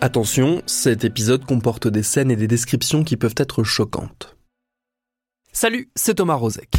Attention, cet épisode comporte des scènes et des descriptions qui peuvent être choquantes. Salut, c'est Thomas Rozek.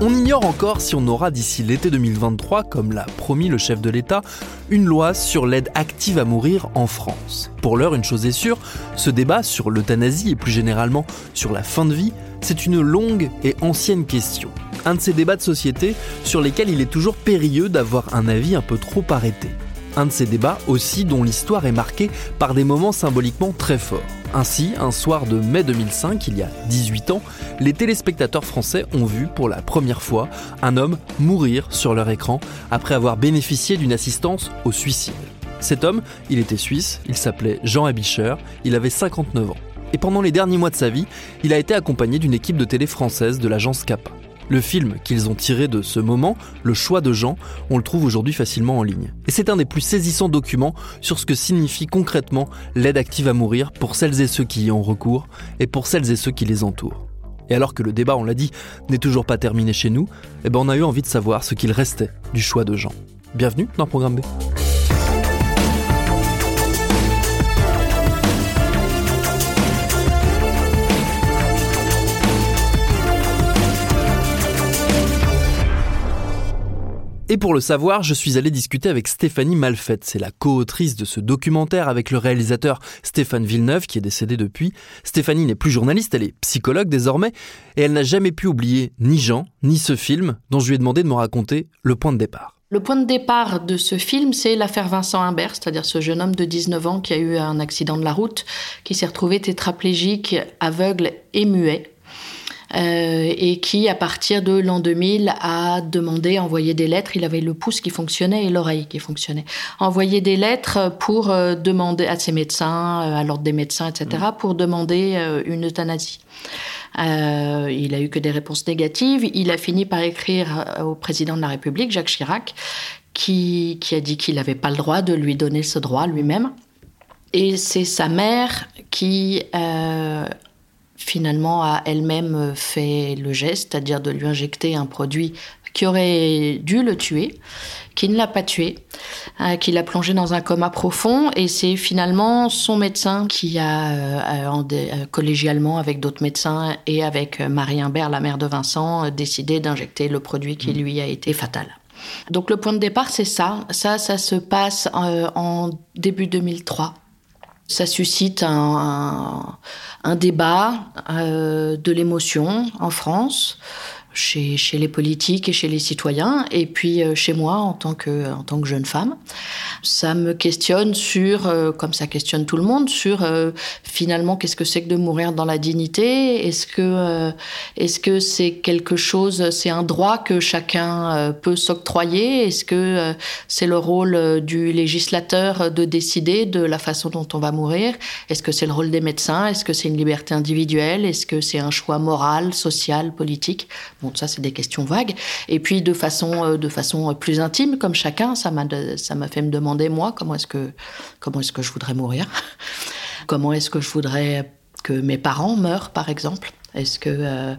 On ignore encore si on aura d'ici l'été 2023, comme l'a promis le chef de l'État, une loi sur l'aide active à mourir en France. Pour l'heure, une chose est sûre, ce débat sur l'euthanasie et plus généralement sur la fin de vie, c'est une longue et ancienne question. Un de ces débats de société sur lesquels il est toujours périlleux d'avoir un avis un peu trop arrêté. Un de ces débats aussi dont l'histoire est marquée par des moments symboliquement très forts. Ainsi, un soir de mai 2005, il y a 18 ans, les téléspectateurs français ont vu pour la première fois un homme mourir sur leur écran après avoir bénéficié d'une assistance au suicide. Cet homme, il était suisse, il s'appelait Jean Abicher, il avait 59 ans. Et pendant les derniers mois de sa vie, il a été accompagné d'une équipe de télé française de l'agence Kappa. Le film qu'ils ont tiré de ce moment, Le choix de Jean, on le trouve aujourd'hui facilement en ligne. Et c'est un des plus saisissants documents sur ce que signifie concrètement l'aide active à mourir pour celles et ceux qui y ont recours et pour celles et ceux qui les entourent. Et alors que le débat, on l'a dit, n'est toujours pas terminé chez nous, eh ben on a eu envie de savoir ce qu'il restait du choix de Jean. Bienvenue dans Programme B. Et pour le savoir, je suis allé discuter avec Stéphanie Malfette. C'est la co-autrice de ce documentaire avec le réalisateur Stéphane Villeneuve qui est décédé depuis. Stéphanie n'est plus journaliste, elle est psychologue désormais et elle n'a jamais pu oublier ni Jean, ni ce film dont je lui ai demandé de me raconter le point de départ. Le point de départ de ce film, c'est l'affaire Vincent Imbert, c'est-à-dire ce jeune homme de 19 ans qui a eu un accident de la route, qui s'est retrouvé tétraplégique, aveugle et muet. Euh, et qui, à partir de l'an 2000, a demandé, envoyé des lettres. Il avait le pouce qui fonctionnait et l'oreille qui fonctionnait. Envoyé des lettres pour euh, demander à ses médecins, euh, à l'ordre des médecins, etc., pour demander une euthanasie. Euh, il a eu que des réponses négatives. Il a fini par écrire au président de la République, Jacques Chirac, qui, qui a dit qu'il n'avait pas le droit de lui donner ce droit lui-même. Et c'est sa mère qui euh, finalement a elle-même fait le geste, c'est-à-dire de lui injecter un produit qui aurait dû le tuer, qui ne l'a pas tué, euh, qui l'a plongé dans un coma profond. Et c'est finalement son médecin qui a, euh, euh, collégialement avec d'autres médecins et avec Marie Imbert, la mère de Vincent, décidé d'injecter le produit qui lui a été fatal. Donc le point de départ, c'est ça. Ça, ça se passe en début 2003. Ça suscite un, débat euh, de l'émotion en France chez, chez, les politiques et chez les citoyens, et puis euh, chez moi en tant, que, en tant que jeune femme. Ça me questionne sur, euh, comme ça questionne tout le monde, sur euh, finalement qu'est-ce que c'est que de mourir dans la dignité? Est-ce que est-ce que c'est quelque chose, c'est un droit que chacun peut s'octroyer? Est-ce que c'est le rôle du législateur de décider de la façon dont on va mourir? Est-ce que c'est le rôle des médecins? Est-ce que c'est une liberté individuelle? Est-ce que c'est un choix moral, social, politique? Bon, ça, c'est des questions vagues. Et puis, de façon, euh, de façon plus intime, comme chacun, ça m'a, ça m'a fait me demander, moi, comment est-ce que, comment est-ce que je voudrais mourir? Comment est-ce que je voudrais que mes parents meurent, par exemple? Est-ce que, euh,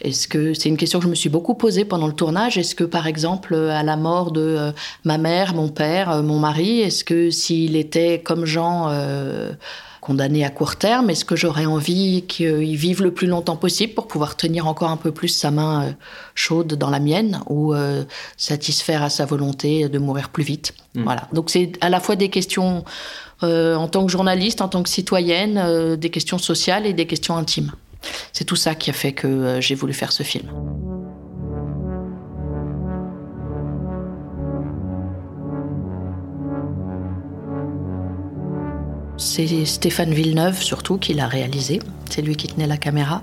est-ce que c'est une question que je me suis beaucoup posée pendant le tournage. Est-ce que, par exemple, à la mort de euh, ma mère, mon père, mon mari, est-ce que s'il était comme Jean condamné à court terme Est-ce que j'aurais envie qu'il vive le plus longtemps possible pour pouvoir tenir encore un peu plus sa main euh, chaude dans la mienne ou euh, satisfaire à sa volonté de mourir plus vite? Mmh. Voilà. Donc c'est à la fois des questions euh, en tant que journaliste, en tant que citoyenne, des questions sociales et des questions intimes. C'est tout ça qui a fait que j'ai voulu faire ce film. C'est Stéphane Villeneuve surtout qui l'a réalisé. C'est lui qui tenait la caméra.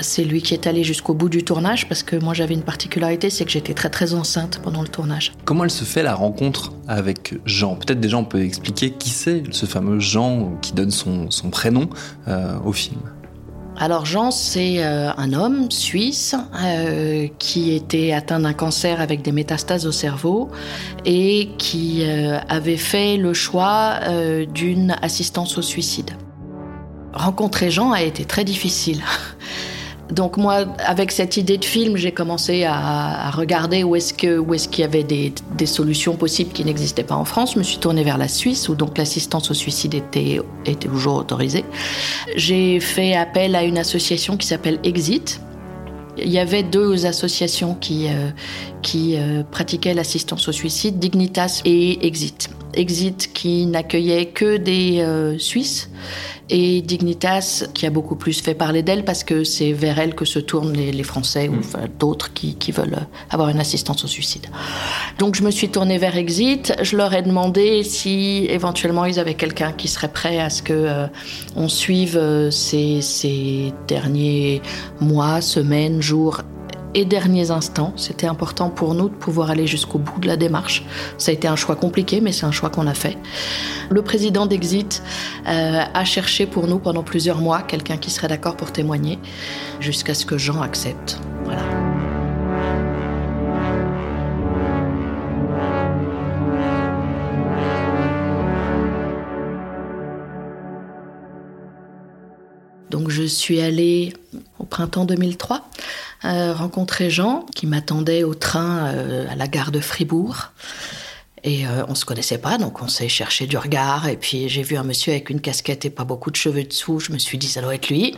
C'est lui qui est allé jusqu'au bout du tournage parce que moi j'avais une particularité, c'est que j'étais très très enceinte pendant le tournage. Comment elle se fait la rencontre avec Jean? Peut-être déjà on peut expliquer qui c'est ce fameux Jean qui donne son, prénom euh, au film. Alors Jean, c'est euh, un homme suisse euh, qui était atteint d'un cancer avec des métastases au cerveau et qui avait fait le choix d'une assistance au suicide. Rencontrer Jean a été très difficile. Donc moi, avec cette idée de film, j'ai commencé à, regarder où est-ce qu'il y avait des, solutions possibles qui n'existaient pas en France. Je me suis tournée vers la Suisse, où donc l'assistance au suicide était, était toujours autorisée. J'ai fait appel à une association qui s'appelle Exit. Il y avait deux associations qui, euh, qui euh, pratiquaient l'assistance au suicide, Dignitas et Exit. Exit qui n'accueillait que des euh, Suisses et Dignitas qui a beaucoup plus fait parler d'elle parce que c'est vers elle que se tournent les, Français ou mm. d'autres qui, veulent avoir une assistance au suicide. Donc je me suis tournée vers Exit. Je leur ai demandé si éventuellement ils avaient quelqu'un qui serait prêt à ce que euh, on suive euh, ces, ces derniers mois, semaines, jours et derniers instants. C'était important pour nous de pouvoir aller jusqu'au bout de la démarche. Ça a été un choix compliqué, mais c'est un choix qu'on a fait. Le président d'Exit euh, a cherché pour nous pendant plusieurs mois quelqu'un qui serait d'accord pour témoigner, jusqu'à ce que Jean accepte. Voilà. Donc je suis allée au printemps 2003 euh, rencontrer Jean qui m'attendait au train euh, à la gare de Fribourg. Et euh, on se connaissait pas, donc on s'est cherché du regard. Et puis j'ai vu un monsieur avec une casquette et pas beaucoup de cheveux dessous. Je me suis dit, ça doit être lui.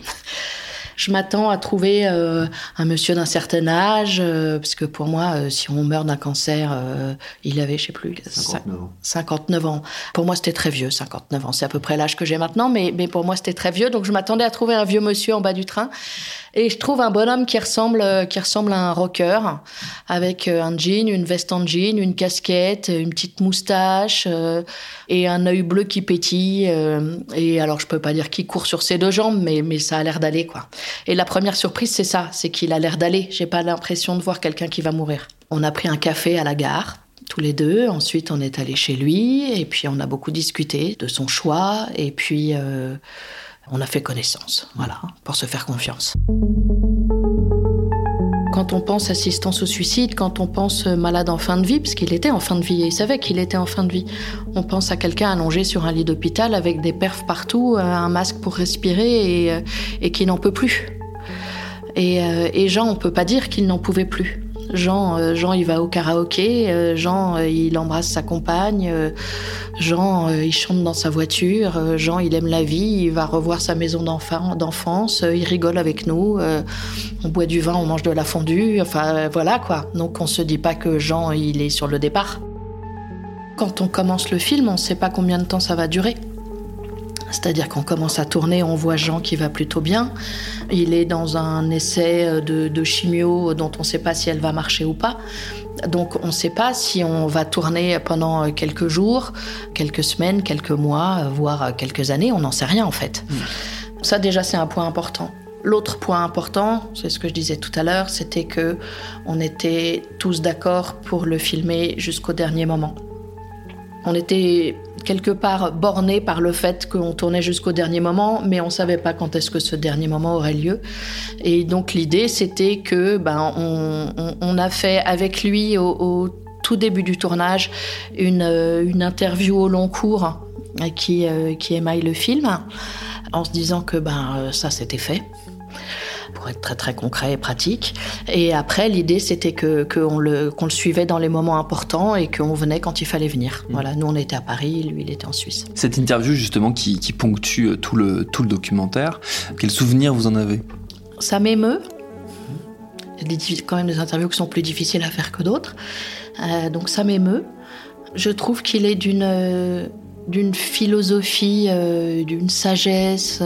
Je m'attends à trouver euh, un monsieur d'un certain âge, euh, parce que pour moi, euh, si on meurt d'un cancer, il avait, je sais plus, 59 ans. 59 ans. Pour moi, c'était très vieux, 59 ans. C'est à peu près l'âge que j'ai maintenant, mais, mais pour moi, c'était très vieux. Donc je m'attendais à trouver un vieux monsieur en bas du train. Et je trouve un bonhomme qui ressemble, qui ressemble à un rocker, avec un jean, une veste en jean, une casquette, une petite moustache et un œil bleu qui pétille. et alors, je peux pas dire qu'il court sur ses deux jambes, mais, mais ça a l'air d'aller, quoi. Et la première surprise, c'est ça, c'est qu'il a l'air d'aller. J'ai pas l'impression de voir quelqu'un qui va mourir. On a pris un café à la gare, tous les deux. Ensuite, on est allé chez lui, et puis on a beaucoup discuté de son choix, et puis euh, on a fait connaissance, voilà, pour se faire confiance. Quand on pense assistance au suicide, quand on pense malade en fin de vie, parce qu'il était en fin de vie et il savait qu'il était en fin de vie, on pense à quelqu'un allongé sur un lit d'hôpital avec des perfs partout, euh, un masque pour respirer et, euh, qui n'en peut plus. Et, euh, et Jean, on peut pas dire qu'il n'en pouvait plus. Jean, euh, Jean, il va au karaoké. Euh, Jean, euh, il embrasse sa compagne. Jean, il chante dans sa voiture. Jean, il aime la vie. Il va revoir sa maison d'enfance. Il rigole avec nous. On boit du vin, on mange de la fondue. Enfin, voilà quoi. Donc, on se dit pas que Jean, il est sur le départ. Quand on commence le film, on ne sait pas combien de temps ça va durer. C'est-à-dire qu'on commence à tourner, on voit Jean qui va plutôt bien. Il est dans un essai de, chimio dont on ne sait pas si elle va marcher ou pas. Donc on ne sait pas si on va tourner pendant quelques jours, quelques semaines, quelques mois, voire quelques années. On n'en sait rien en fait. Hmm. Ça déjà c'est un point important. L'autre point important, c'est ce que je disais tout à l'heure, c'était que on était tous d'accord pour le filmer jusqu'au dernier moment. On était quelque part borné par le fait qu'on tournait jusqu'au dernier moment, mais on savait pas quand est-ce que ce dernier moment aurait lieu. Et donc l'idée, c'était que ben on, a fait avec lui au, tout début du tournage une, une interview au long cours qui, euh, qui émaille le film, en se disant que ben ça c'était fait pour être très très concret et pratique. Et après, l'idée c'était que qu'on le qu'on le suivait dans les moments importants et qu'on venait quand il fallait venir. Mmh. Voilà, nous on était à Paris, lui il était en Suisse. Cette interview justement qui, qui ponctue euh, tout le tout le documentaire, quel souvenir vous en avez? Ça m'émeut. Il y a quand même des interviews qui sont plus difficiles à faire que d'autres. Euh, donc ça m'émeut. Je trouve qu'il est d'une euh, d'une philosophie, d'une sagesse.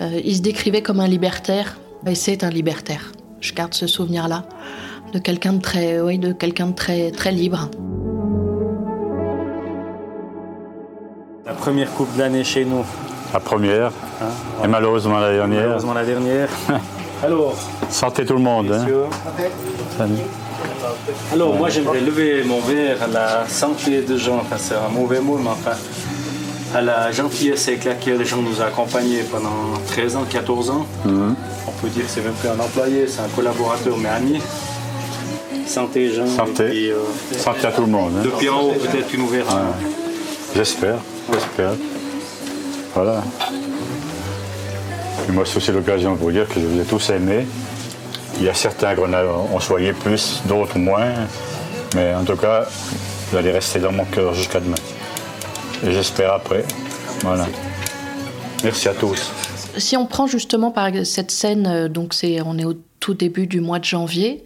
Euh, il se décrivait comme un libertaire, et c'est un libertaire. Je garde ce souvenir-là de quelqu'un de très, oui, de quelqu'un de très, très libre. première coupe de l'année chez nous. La première, hein, et malheureusement la dernière. Malheureusement la dernière. Alors, santé tout le monde. Hein. Alors, moi j'aimerais lever mon verre à la santé de gens, enfin c'est un mauvais mot, mais enfin à la gentillesse avec laquelle les gens nous ont accompagnés pendant 13 ans, 14 ans. Mhm. On peut dire que c'est même plus un employé, c'est un collaborateur, mais ami. Santé, Jean. Santé. Euh, santé à tout le monde. Hein. Depuis en haut, peut-être tu nous verras. J'espère, j'espère. Voilà. moi, c'est aussi l'occasion de vous dire que je vous ai tous aimés. Il y a certains qu'on ont soigné plus, d'autres moins. Mais en tout cas, vous allez rester dans mon cœur jusqu'à demain. Et j'espère après. Voilà. Merci à tous. Si on prend justement par cette scène, euh, donc c'est, on est au tout début du mois de janvier,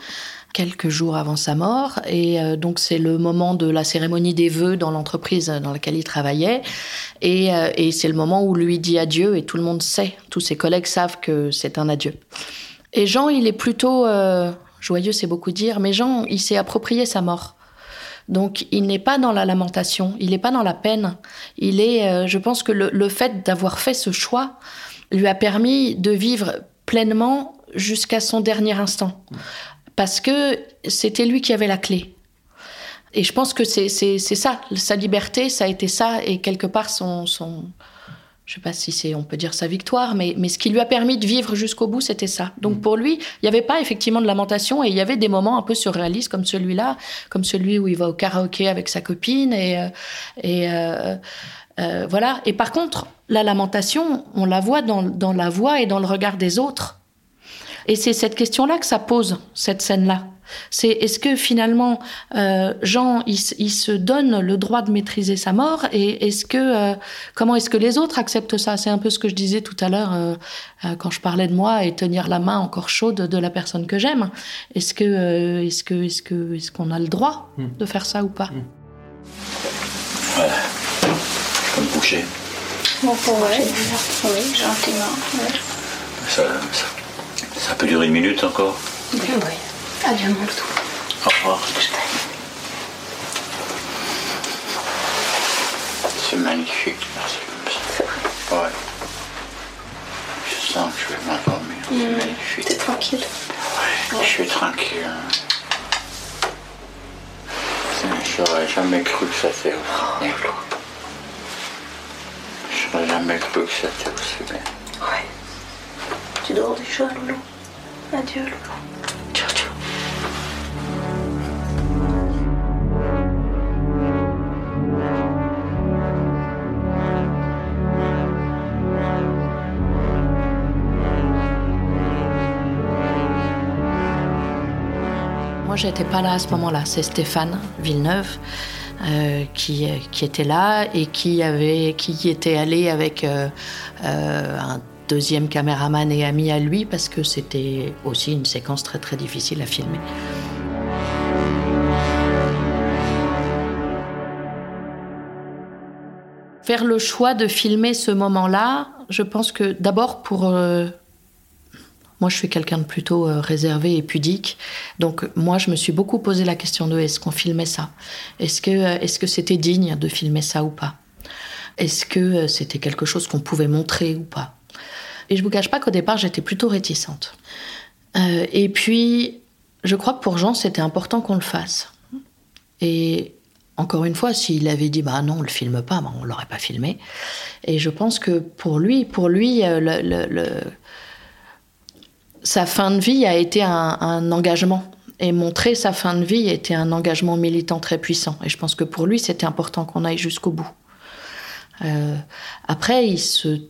quelques jours avant sa mort, et euh, donc c'est le moment de la cérémonie des vœux dans l'entreprise dans laquelle il travaillait, et, euh, et c'est le moment où lui dit adieu, et tout le monde sait, tous ses collègues savent que c'est un adieu. Et Jean, il est plutôt joyeux, c'est beaucoup dire, mais Jean, il s'est approprié sa mort. Donc il n'est pas dans la lamentation, il n'est pas dans la peine. Il est, euh, je pense que le, fait d'avoir fait ce choix lui a permis de vivre pleinement jusqu'à son dernier instant, parce que c'était lui qui avait la clé. Et je pense que c'est ça, sa liberté, ça a été ça, et quelque part son, son je sais pas si c'est, on peut dire sa victoire, mais, mais ce qui lui a permis de vivre jusqu'au bout, c'était ça. Donc mm. pour lui, il n'y avait pas effectivement de lamentation et il y avait des moments un peu surréalistes comme celui-là, comme celui où il va au karaoké avec sa copine et, euh, et euh, euh, voilà. Et par contre, la lamentation, on la voit dans, dans la voix et dans le regard des autres. Et c'est cette question-là que ça pose, cette scène-là. C'est est-ce que finalement euh, Jean il, se donne le droit de maîtriser sa mort et est-ce que euh, comment est-ce que les autres acceptent ça? C'est un peu ce que je disais tout à l'heure euh, quand je parlais de moi et tenir la main encore chaude de la personne que j'aime. Est-ce que est-ce que est-ce que est-ce qu'on a le droit hmm. de faire ça ou pas? Mmh. Voilà, je me coucher. Bon, ouais. Oui, gentiment. Ça, ça, ça peut durer une minute encore. Oui. Adieu mon loup. Au revoir. Je. C'est magnifique. C'est vrai. Ouais. Je sens que je vais m'endormir. C'est mmh. magnifique. T'es tranquille. Ouais, je suis tranquille. J'aurais jamais cru que ça fait aussi bien. J'aurais jamais cru que ça fait aussi bien. Ouais. Tu dors déjà, Loulou. Adieu, Loulou. Ciao, ciao. Moi, j'étais pas là à ce moment-là. C'est Stéphane Villeneuve euh, qui, qui, était là et qui, avait, qui était allé avec euh, euh, un deuxième caméraman et ami à lui parce que c'était aussi une séquence très très difficile à filmer. Faire le choix de filmer ce moment-là, je pense que d'abord pour moi, je suis quelqu'un de plutôt euh, réservé et pudique. Donc, moi, je me suis beaucoup posé la question de est-ce qu'on filmait ça? Est-ce que euh, est-ce que c'était digne de filmer ça ou pas? Est-ce que euh, c'était quelque chose qu'on pouvait montrer ou pas? Et je vous cache pas qu'au départ, j'étais plutôt réticente. et puis, je crois que pour Jean, c'était important qu'on le fasse. Et encore une fois, s'il avait dit bah non, on le filme pas, bah, on l'aurait pas filmé. Et je pense que pour lui, pour lui, le sa fin de vie a été un, engagement. Et montrer sa fin de vie été un engagement militant très puissant. Et je pense que pour lui, c'était important qu'on aille jusqu'au bout. Euh, après, il se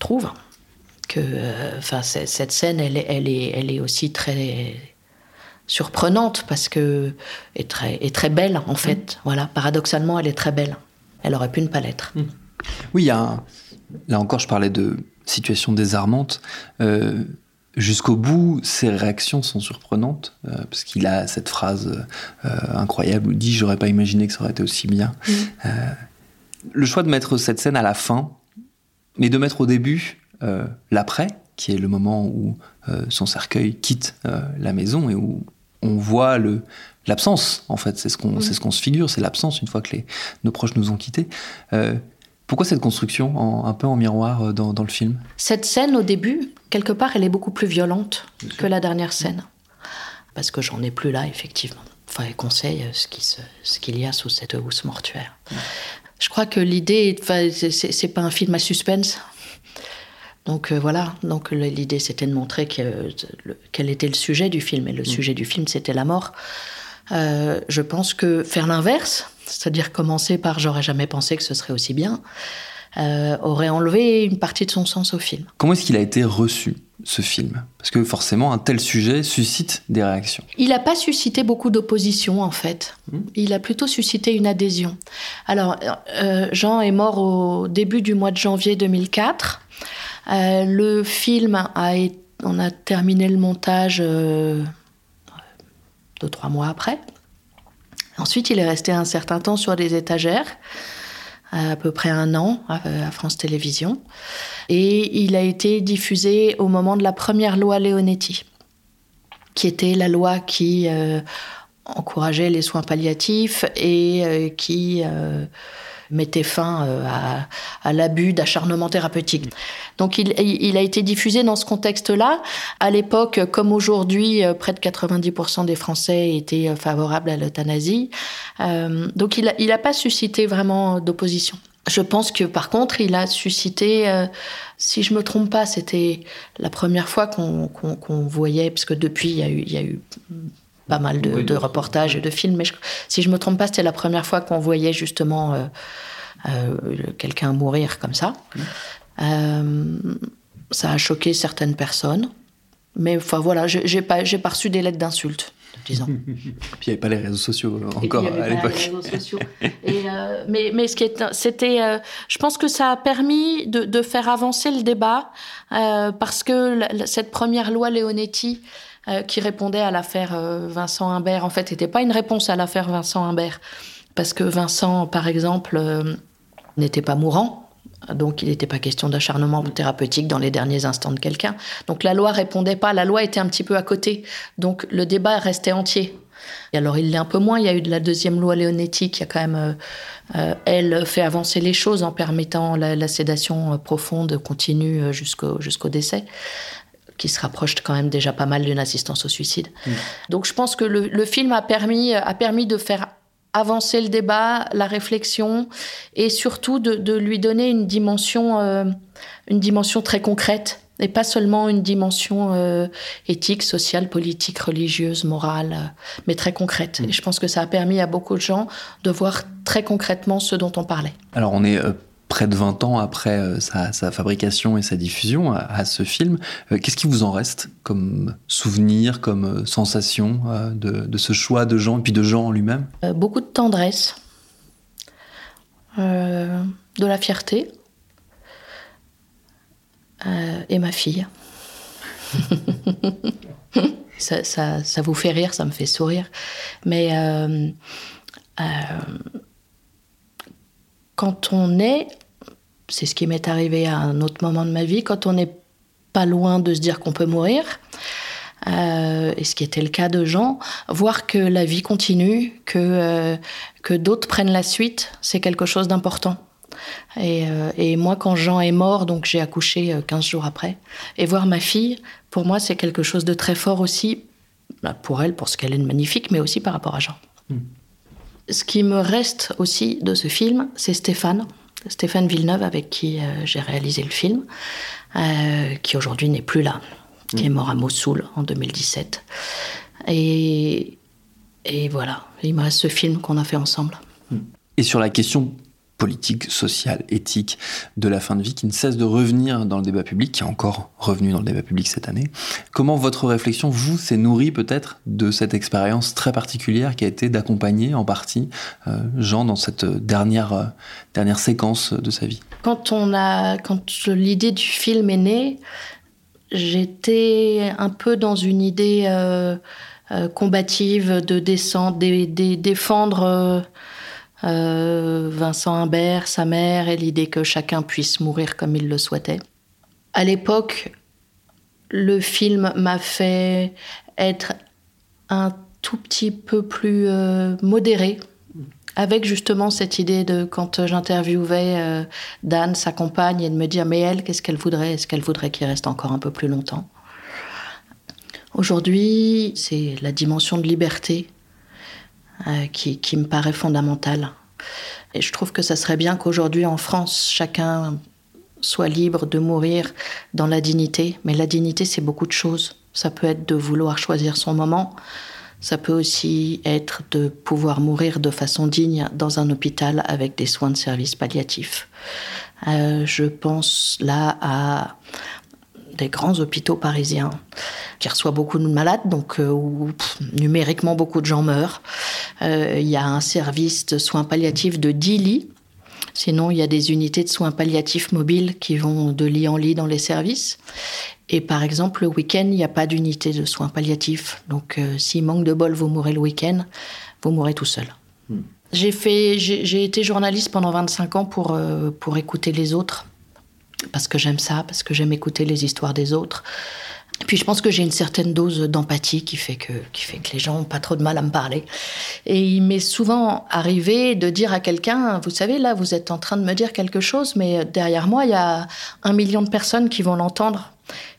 trouve que euh, enfin, cette scène, elle, elle, est, elle est aussi très surprenante parce que est très, est très belle en fait. Mm. Voilà, paradoxalement, elle est très belle. Elle aurait pu ne pas l'être. Mm. Oui, il y a là encore, je parlais de situation désarmante. Euh, Jusqu'au bout, ses réactions sont surprenantes, euh, parce qu'il a cette phrase euh, incroyable où il dit J'aurais pas imaginé que ça aurait été aussi bien. Mm. Euh, le choix de mettre cette scène à la fin, mais de mettre au début l'après, qui est le moment où son cercueil quitte la maison et où on voit le, l'absence, en fait, c'est ce qu'on, mm. c'est ce qu'on se figure, c'est l'absence une fois que les, nos proches nous ont quittés Pourquoi cette construction un peu en miroir dans, le film? Cette scène, au début, quelque part, elle est beaucoup plus violente que la dernière scène. Parce que j'en ai plus là, effectivement. Enfin, elle conseille ce qu'il y a sous cette housse mortuaire. Je crois que l'idée, c'est pas un film à suspense. Donc euh, voilà, donc l'idée c'était de montrer quel était le sujet du film. Et le mm. sujet du film c'était la mort. Euh, je pense que faire l'inverse, c'est-à-dire commencer par j'aurais jamais pensé que ce serait aussi bien, euh, aurait enlevé une partie de son sens au film. Comment est-ce qu'il a été reçu ce film? Parce que forcément, un tel sujet suscite des réactions. Il n'a pas suscité beaucoup d'opposition, en fait. Hmm. Il a plutôt suscité une adhésion. Alors, Jean est mort au début du mois de janvier 2004. Euh, le film a on a terminé le montage euh, deux trois mois après. Ensuite, il est resté un certain temps sur des étagères, à peu près un an à, France Télévisions, et il a été diffusé au moment de la première loi Leonetti, qui était la loi qui euh, encourageait les soins palliatifs et qui mettait fin euh, à, l'abus d'acharnement thérapeutique. Donc il, a été diffusé dans ce contexte-là. À l'époque, comme aujourd'hui, euh, près de 90% des Français étaient euh, favorables à l'euthanasie. donc il n'a pas suscité vraiment d'opposition. Je pense que par contre, il a suscité, si je me trompe pas, c'était la première fois qu'on voyait, parce que depuis, il y a eu pas mal de, reportages et de films. Mais si je me trompe pas, c'était la première fois qu'on voyait justement euh, euh, quelqu'un mourir comme ça. Euh, ça a choqué certaines personnes. Mais enfin voilà, j'ai pas, pas reçu des lettres d'insultes. Disons. Puis il n'y avait pas les réseaux sociaux encore à l'époque. mais, mais ce qui est, c'était, je pense que ça a permis de, de faire avancer le débat parce que cette première loi Leonetti euh, qui répondait à l'affaire euh, Vincent Imbert. En fait, n'était pas une réponse à l'affaire Vincent Imbert, parce que Vincent, par exemple, euh, n'était pas mourant. Donc, il n'était pas question d'acharnement thérapeutique dans les derniers instants de quelqu'un. Donc, la loi répondait pas. La loi était un petit peu à côté. Donc, le débat restait entier. Et alors, il l'est un peu moins. Il y a eu de la deuxième loi Leonetti qui a quand même, elle, fait avancer les choses en permettant la, la sédation profonde continue jusqu'au jusqu'au décès qui se rapproche quand même déjà pas mal d'une assistance au suicide. Mm. Donc je pense que le, film a permis, a permis de faire avancer le débat, la réflexion, et surtout de, lui donner une dimension, euh, une dimension très concrète, et pas seulement une dimension euh, éthique, sociale, politique, religieuse, morale, euh, mais très concrète. Mm. Et je pense que ça a permis à beaucoup de gens de voir très concrètement ce dont on parlait. Alors on est près de 20 ans après euh, sa, fabrication et sa diffusion à, ce film. Euh, qu'est-ce qui vous en reste comme souvenir, comme euh, sensation de, ce choix de Jean et puis de Jean en lui-même? Beaucoup de tendresse, de la fierté et ma fille. ça, ça, vous fait rire, ça me fait sourire. Mais quand on est, c'est ce qui m'est arrivé à un autre moment de ma vie, quand on n'est pas loin de se dire qu'on peut mourir, euh, et ce qui était le cas de Jean, voir que la vie continue, que, euh, que d'autres prennent la suite, c'est quelque chose d'important. Et, euh, et, moi, quand Jean est mort, donc j'ai accouché 15 jours après, et voir ma fille, pour moi, c'est quelque chose de très fort aussi, bah, pour elle, pour ce qu'elle est de magnifique, mais aussi par rapport à Jean. Hmm. Ce qui me reste aussi de ce film, c'est Stéphane. Stéphane Villeneuve, avec qui euh, j'ai réalisé le film, euh, qui aujourd'hui n'est plus là, qui est mm. mort à Mossoul en 2017. Et, et voilà, il me reste ce film qu'on a fait ensemble. Et sur la question politique, sociale, éthique de la fin de vie qui ne cesse de revenir dans le débat public, qui est encore revenu dans le débat public cette année. Comment votre réflexion, vous, s'est nourrie peut-être de cette expérience très particulière qui a été d'accompagner en partie euh, Jean dans cette dernière, euh, dernière séquence de sa vie? Quand, quand l'idée du film est née, j'étais un peu dans une idée euh, combative de descendre, de, défendre Vincent Imbert, sa mère, et l'idée que chacun puisse mourir comme il le souhaitait. À l'époque, le film m'a fait être un tout petit peu plus euh, modéré avec justement cette idée de quand j'interviewais euh, Dan, sa compagne, et de me dire mais elle, qu'est-ce qu'elle voudrait? Est-ce qu'elle voudrait qu'il reste encore un peu plus longtemps? Aujourd'hui, c'est la dimension de liberté euh, qui, me paraît fondamentale. Et je trouve que ça serait bien qu'aujourd'hui en France, chacun soit libre de mourir dans la dignité. Mais la dignité, c'est beaucoup de choses. Ça peut être de vouloir choisir son moment, ça peut aussi être de pouvoir mourir de façon digne dans un hôpital avec des soins de service palliatifs. Euh, je pense là à des grands hôpitaux parisiens qui reçoivent beaucoup de malades, donc euh, où numériquement beaucoup de gens meurent. Euh, il y a un service de soins palliatifs de 10 lits. Sinon, il y a des unités de soins palliatifs mobiles qui vont de lit en lit dans les services. Et par exemple, le week-end, il n'y a pas d'unité de soins palliatifs. Donc, euh, s'il manque de bol, vous mourrez le week-end, vous mourrez tout seul. Hmm. J'ai fait, j'ai été journaliste pendant 25 ans pour, euh, pour écouter les autres. Parce que j'aime ça, parce que j'aime écouter les histoires des autres. Et puis je pense que j'ai une certaine dose d'empathie qui fait que qui fait que les gens ont pas trop de mal à me parler. Et il m'est souvent arrivé de dire à quelqu'un, vous savez là, vous êtes en train de me dire quelque chose, mais derrière moi il y a un million de personnes qui vont l'entendre.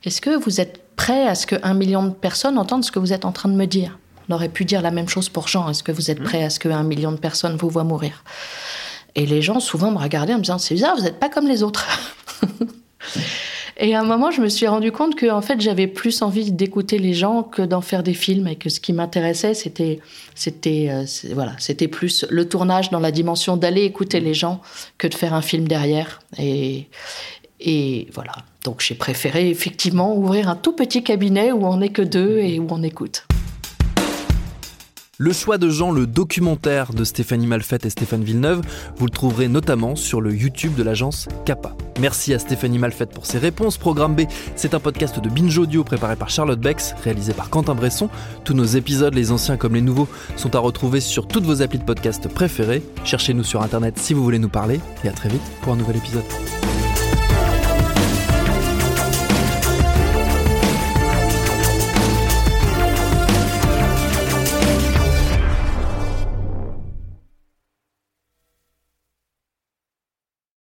Est-ce que vous êtes prêt à ce qu'un million de personnes entendent ce que vous êtes en train de me dire? On aurait pu dire la même chose pour Jean. Est-ce que vous êtes mmh. prêt à ce qu'un million de personnes vous voient mourir? Et les gens souvent me regardaient en me disant c'est bizarre, vous n'êtes pas comme les autres. Et à un moment, je me suis rendu compte que en fait, j'avais plus envie d'écouter les gens que d'en faire des films et que ce qui m'intéressait, c'était, c'était, euh, voilà, c'était plus le tournage dans la dimension d'aller écouter les gens que de faire un film derrière. Et, et voilà. Donc j'ai préféré effectivement ouvrir un tout petit cabinet où on n'est que deux et où on écoute. Le choix de Jean, le documentaire de Stéphanie Malfette et Stéphane Villeneuve, vous le trouverez notamment sur le YouTube de l'agence Kappa. Merci à Stéphanie Malfette pour ses réponses. Programme B, c'est un podcast de Binge Audio préparé par Charlotte Bex, réalisé par Quentin Bresson. Tous nos épisodes, les anciens comme les nouveaux, sont à retrouver sur toutes vos applis de podcast préférées. Cherchez-nous sur Internet si vous voulez nous parler. Et à très vite pour un nouvel épisode.